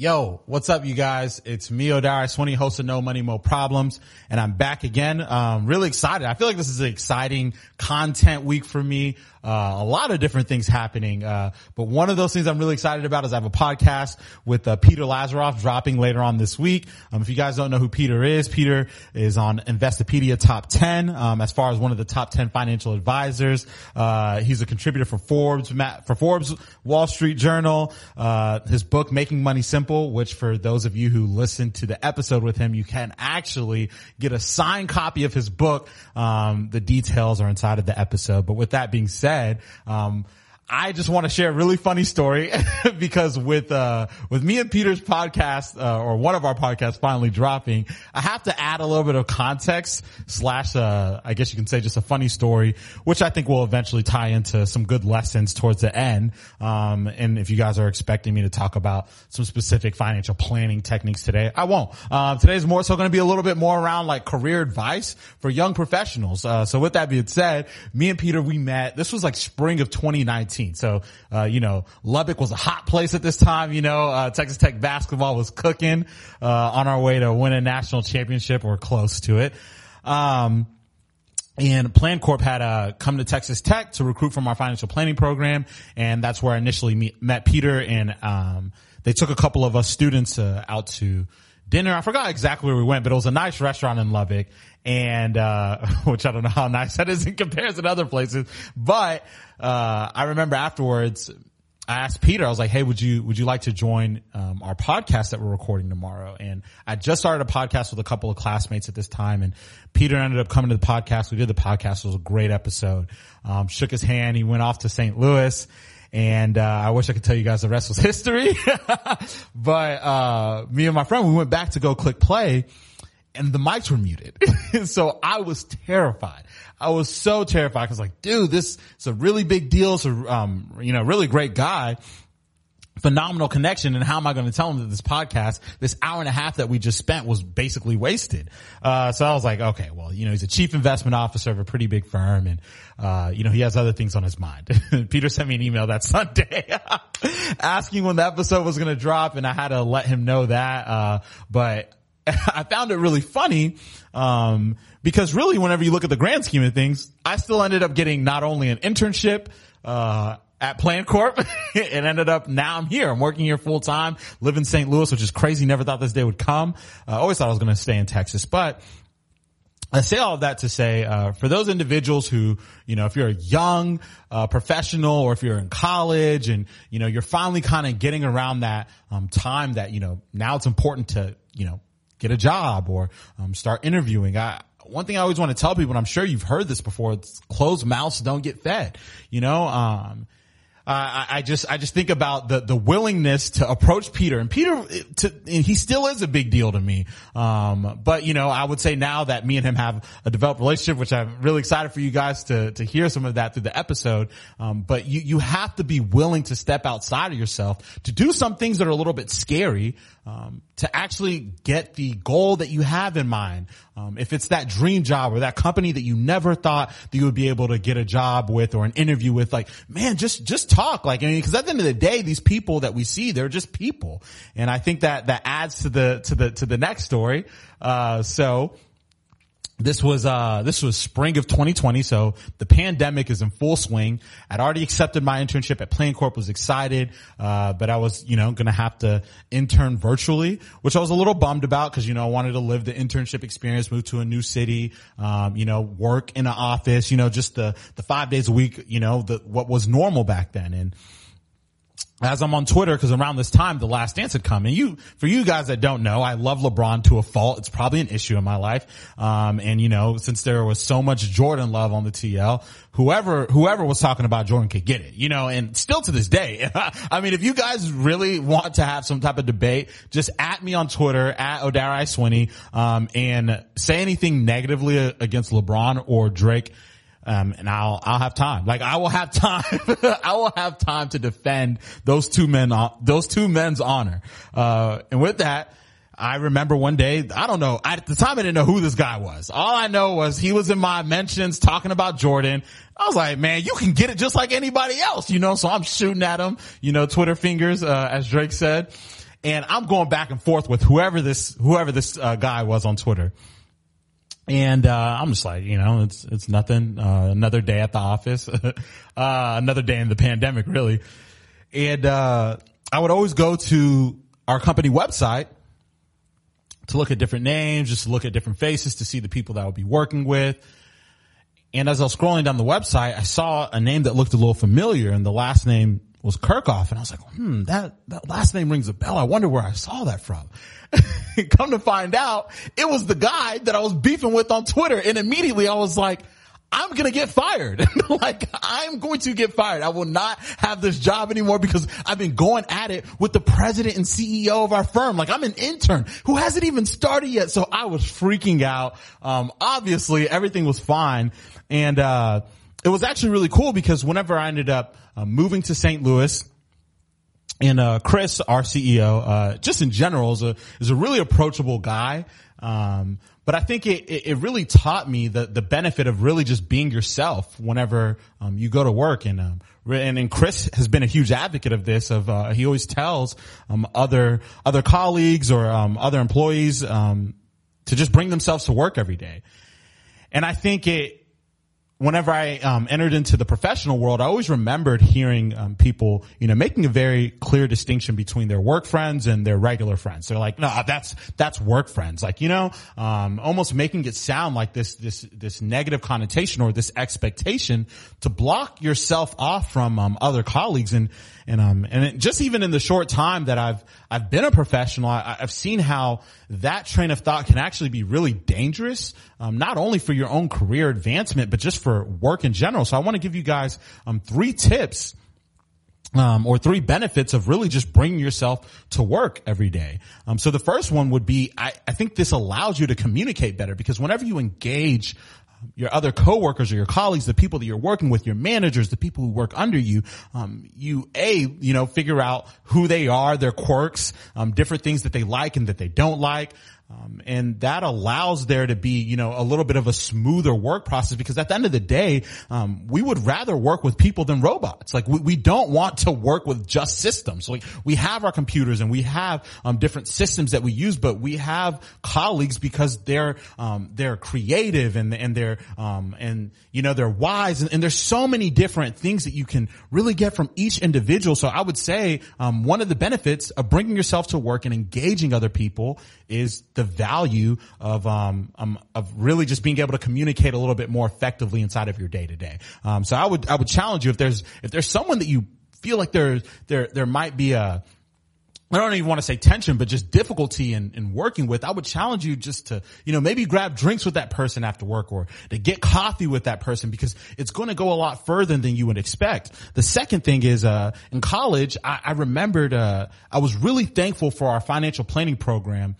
Yo, what's up, you guys? It's me, Odara Swinney, host of No Money, Mo Problems, and I'm back again. Um, really excited. I feel like this is an exciting content week for me. Uh, a lot of different things happening. Uh, but one of those things I'm really excited about is I have a podcast with uh, Peter Lazaroff dropping later on this week. Um, if you guys don't know who Peter is, Peter is on Investopedia Top 10 um, as far as one of the top 10 financial advisors. Uh, he's a contributor for Forbes, for Forbes, Wall Street Journal. Uh, his book Making Money Simple, which for those of you who listened to the episode with him, you can actually get a signed copy of his book. Um, the details are inside of the episode. But with that being said um, I just want to share a really funny story because with, uh, with me and Peter's podcast, uh, or one of our podcasts finally dropping, I have to add a little bit of context slash, uh, I guess you can say just a funny story, which I think will eventually tie into some good lessons towards the end. Um, and if you guys are expecting me to talk about some specific financial planning techniques today, I won't. Um, today's more so going to be a little bit more around like career advice for young professionals. Uh, so with that being said, me and Peter, we met, this was like spring of 2019. So, uh, you know, Lubbock was a hot place at this time. You know, uh, Texas Tech basketball was cooking, uh, on our way to win a national championship or close to it. Um, and PlanCorp had uh, come to Texas Tech to recruit from our financial planning program, and that's where I initially meet, met Peter. And um, they took a couple of us students uh, out to dinner. I forgot exactly where we went, but it was a nice restaurant in Lubbock and, uh, which I don't know how nice that is in comparison to other places, but, uh, I remember afterwards, I asked Peter, I was like, Hey, would you, would you like to join, um, our podcast that we're recording tomorrow? And I just started a podcast with a couple of classmates at this time and Peter ended up coming to the podcast. We did the podcast. It was a great episode. Um, shook his hand. He went off to St. Louis and uh, I wish I could tell you guys the rest was history. but uh, me and my friend, we went back to go click play, and the mics were muted. so I was terrified. I was so terrified because like, dude, this is a really big deal. It's a, um, you know, really great guy phenomenal connection and how am I going to tell him that this podcast, this hour and a half that we just spent was basically wasted. Uh, so I was like, okay, well, you know, he's a chief investment officer of a pretty big firm and, uh, you know, he has other things on his mind. Peter sent me an email that Sunday asking when the episode was going to drop and I had to let him know that. Uh, but I found it really funny, um, because really whenever you look at the grand scheme of things, I still ended up getting not only an internship, uh, at PlanCorp it ended up now I'm here. I'm working here full time, live in St. Louis, which is crazy. Never thought this day would come. I uh, always thought I was going to stay in Texas, but I say all of that to say, uh, for those individuals who, you know, if you're a young, uh, professional or if you're in college and, you know, you're finally kind of getting around that, um, time that, you know, now it's important to, you know, get a job or, um, start interviewing. I, one thing I always want to tell people, and I'm sure you've heard this before, it's closed mouths don't get fed, you know, um, uh, I just, I just think about the, the willingness to approach Peter and Peter, to, and he still is a big deal to me. Um, but you know, I would say now that me and him have a developed relationship, which I'm really excited for you guys to, to hear some of that through the episode. Um, but you, you have to be willing to step outside of yourself to do some things that are a little bit scary, um, to actually get the goal that you have in mind. Um, if it's that dream job or that company that you never thought that you would be able to get a job with or an interview with, like, man, just, just talk. Like, I mean, cause at the end of the day, these people that we see, they're just people. And I think that, that adds to the, to the, to the next story. Uh, so, this was uh this was spring of 2020 so the pandemic is in full swing. I'd already accepted my internship at PlanCorp was excited uh but i was you know gonna have to intern virtually which i was a little bummed about because you know i wanted to live the internship experience move to a new city um you know work in an office you know just the the five days a week you know the what was normal back then. And as I'm on Twitter, because around this time, the last dance had come. And you, for you guys that don't know, I love LeBron to a fault. It's probably an issue in my life. Um, and you know, since there was so much Jordan love on the TL, whoever, whoever was talking about Jordan could get it, you know, and still to this day. I mean, if you guys really want to have some type of debate, just at me on Twitter, at Odara Swinney, um, and say anything negatively against LeBron or Drake um, and I'll, I'll have time. Like I will have time. I will have time to defend those two men, uh, those two men's honor. Uh, and with that, I remember one day, I don't know, at the time I didn't know who this guy was. All I know was he was in my mentions talking about Jordan. I was like, man, you can get it just like anybody else, you know, so I'm shooting at him, you know, Twitter fingers, uh, as Drake said. And I'm going back and forth with whoever this, whoever this uh, guy was on Twitter. And, uh, I'm just like, you know, it's, it's nothing, uh, another day at the office, uh, another day in the pandemic, really. And, uh, I would always go to our company website to look at different names, just to look at different faces to see the people that I would be working with. And as I was scrolling down the website, I saw a name that looked a little familiar and the last name was Kirchhoff. And I was like, hmm, that, that last name rings a bell. I wonder where I saw that from. Come to find out, it was the guy that I was beefing with on Twitter. And immediately I was like, I'm to get fired. like I'm going to get fired. I will not have this job anymore because I've been going at it with the president and CEO of our firm. Like I'm an intern who hasn't even started yet. So I was freaking out. Um, obviously everything was fine. And, uh, it was actually really cool because whenever I ended up uh, moving to St. Louis, and uh, Chris, our CEO, uh, just in general, is a is a really approachable guy. Um, but I think it, it really taught me the, the benefit of really just being yourself whenever, um, you go to work. And, um, and, and Chris has been a huge advocate of this of, uh, he always tells, um, other, other colleagues or, um, other employees, um, to just bring themselves to work every day. And I think it, whenever I um, entered into the professional world, I always remembered hearing um, people, you know, making a very clear distinction between their work friends and their regular friends. They're like, no, that's that's work friends. Like, you know, um, almost making it sound like this this this negative connotation or this expectation to block yourself off from um, other colleagues and and um and it, just even in the short time that I've I've been a professional, I, have seen how that train of thought can actually be really dangerous, um, not only for your own career advancement, but just for work in general. So I want to give you guys um three tips. Um, or three benefits of really just bringing yourself to work every day. Um, so the first one would be, I, I think this allows you to communicate better because whenever you engage your other coworkers or your colleagues, the people that you're working with, your managers, the people who work under you, um, you a you know figure out who they are, their quirks, um, different things that they like and that they don't like. Um, and that allows there to be, you know, a little bit of a smoother work process because at the end of the day, um, we would rather work with people than robots. Like we, we don't want to work with just systems. Like we have our computers and we have, um, different systems that we use, but we have colleagues because they're, um, they're creative and, and they're, um, and, you know, they're wise and, and, there's so many different things that you can really get from each individual. So I would say, um, one of the benefits of bringing yourself to work and engaging other people is the value of um, um, of really just being able to communicate a little bit more effectively inside of your day to day. So I would I would challenge you if there's if there's someone that you feel like there there there might be a I don't even want to say tension, but just difficulty in, in working with, I would challenge you just to, you know, maybe grab drinks with that person after work or to get coffee with that person because it's going to go a lot further than you would expect. The second thing is, uh, in college, I, I remembered, uh, I was really thankful for our financial planning program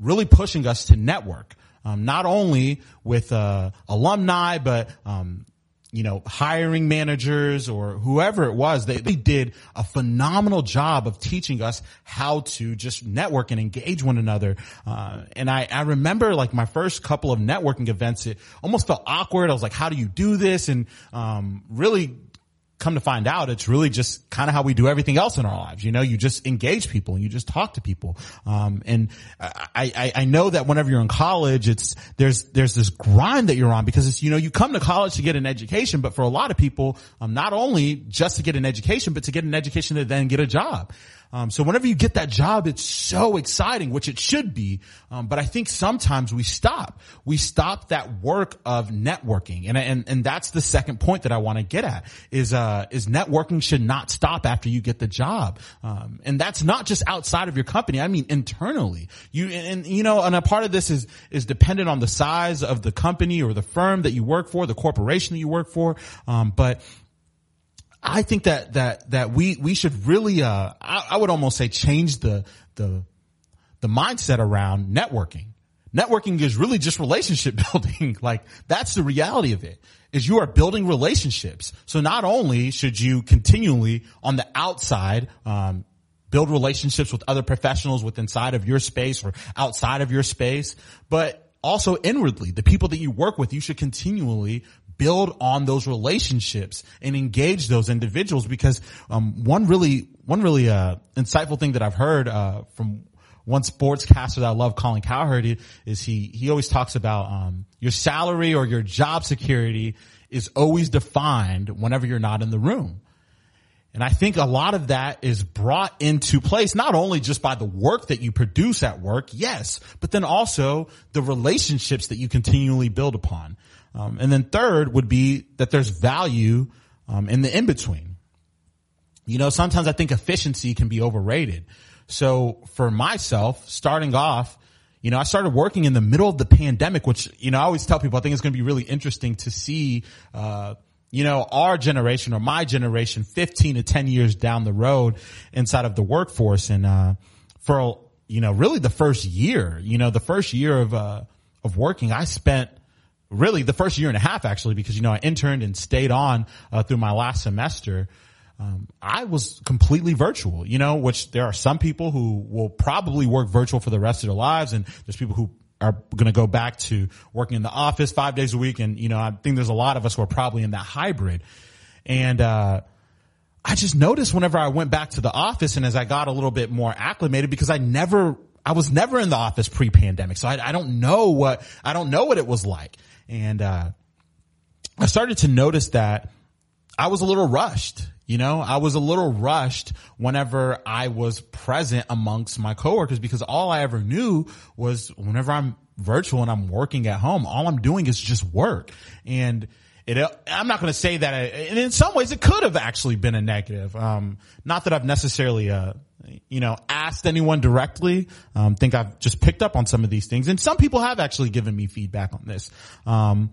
really pushing us to network. Um, not only with uh, alumni, but um, you know, hiring managers or whoever it was, they, they did a phenomenal job of teaching us how to just network and engage one another. Uh, and I, I remember like my first couple of networking events, it almost felt awkward. I was like, how do you do this? And, um, really come to find out, it's really just kind of how we do everything else in our lives. You know, you just engage people and you just talk to people. Um, and I, I, I know that whenever you're in college, it's, there's, there's this grind that you're on because it's, you know, you come to college to get an education, but for a lot of people, um, not only just to get an education, but to get an education to then get a job. Um, so whenever you get that job, it's so exciting, which it should be. Um, but I think sometimes we stop. We stop that work of networking, and and and that's the second point that I want to get at is uh is networking should not stop after you get the job, um, and that's not just outside of your company. I mean internally. You and, and you know, and a part of this is is dependent on the size of the company or the firm that you work for, the corporation that you work for. Um, but I think that that that we we should really uh I, I would almost say change the the the mindset around networking. Networking is really just relationship building. like that's the reality of it is you are building relationships. So not only should you continually on the outside, um, build relationships with other professionals within inside of your space or outside of your space, but also inwardly, the people that you work with, you should continually build on those relationships and engage those individuals because, um, one really, one really, uh, insightful thing that I've heard, uh, from one sportscaster that I love, Colin Cowherd, is he, he always talks about, um, your salary or your job security is always defined whenever you're not in the room. And I think a lot of that is brought into place not only just by the work that you produce at work, yes, but then also the relationships that you continually build upon. Um, and then third would be that there's value um, in the in between. You know, sometimes I think efficiency can be overrated. So for myself, starting off, you know, I started working in the middle of the pandemic, which, you know, I always tell people I think it's going to be really interesting to see, uh, you know, our generation or my generation 15 to 10 years down the road inside of the workforce. And, uh, for, you know, really the first year, you know, the first year of, uh, of working, I spent really the first year and a half actually because, you know, I interned and stayed on, uh, through my last semester um, I was completely virtual, you know, which there are some people who will probably work virtual for the rest of their lives. And there's people who are going to go back to working in the office five days a week. And, you know, I think there's a lot of us who are probably in that hybrid. And, uh, I just noticed whenever I went back to the office and as I got a little bit more acclimated because I never, I was never in the office pre-pandemic. So I, I don't know what, I don't know what it was like. And, uh, I started to notice that I was a little rushed you know, I was a little rushed whenever I was present amongst my coworkers because all I ever knew was whenever I'm virtual and I'm working at home, all I'm doing is just work. And it, I'm not going to say that, and in some ways it could have actually been a negative. Um, not that I've necessarily, uh, you know, asked anyone directly. Um, think I've just picked up on some of these things and some people have actually given me feedback on this. Um,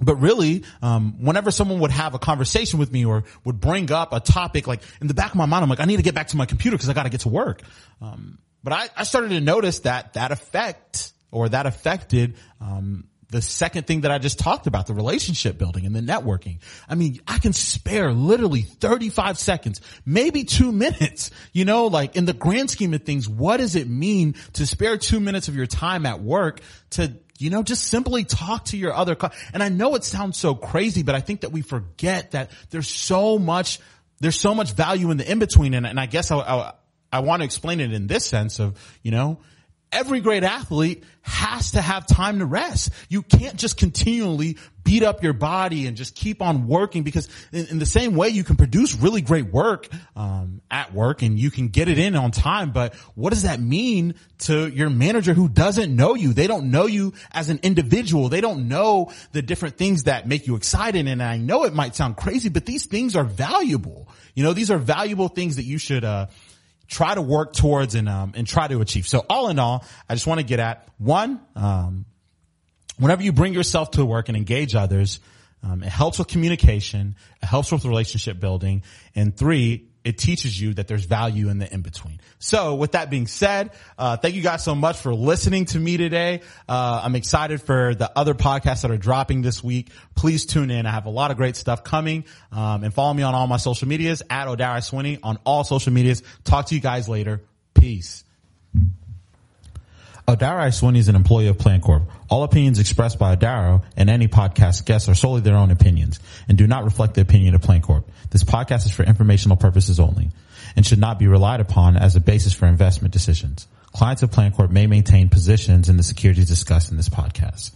but really, um, whenever someone would have a conversation with me or would bring up a topic, like in the back of my mind, I'm like, I need to get back to my computer because I got to get to work. Um, but I, I, started to notice that that effect or that affected um, the second thing that I just talked about, the relationship building and the networking. I mean, I can spare literally 35 seconds, maybe two minutes, you know, like in the grand scheme of things, what does it mean to spare two minutes of your time at work to you know, just simply talk to your other, co- and I know it sounds so crazy, but I think that we forget that there's so much, there's so much value in the in-between. And, and I guess I, I, I want to explain it in this sense of, you know, every great athlete has to have time to rest. You can't just continually beat up your body and just keep on working because in, in the same way you can produce really great work um, at work and you can get it in on time. But what does that mean to your manager who doesn't know you? They don't know you as an individual. They don't know the different things that make you excited. And I know it might sound crazy, but these things are valuable. You know, these are valuable things that you should, uh, try to work towards and um, and try to achieve. So all in all, I just want to get at one. Um, whenever you bring yourself to work and engage others, um, it helps with communication. It helps with relationship building. And three, it teaches you that there's value in the in between. So with that being said, uh, thank you guys so much for listening to me today. Uh, I'm excited for the other podcasts that are dropping this week. Please tune in. I have a lot of great stuff coming. Um, and follow me on all my social medias at Odara Swinney on all social medias. Talk to you guys later. Peace. Odara Swinney is an employee of PlanCorp. All opinions expressed by Odara and any podcast guests are solely their own opinions and do not reflect the opinion of PlanCorp. This podcast is for informational purposes only and should not be relied upon as a basis for investment decisions. Clients of PlanCorp may maintain positions in the securities discussed in this podcast.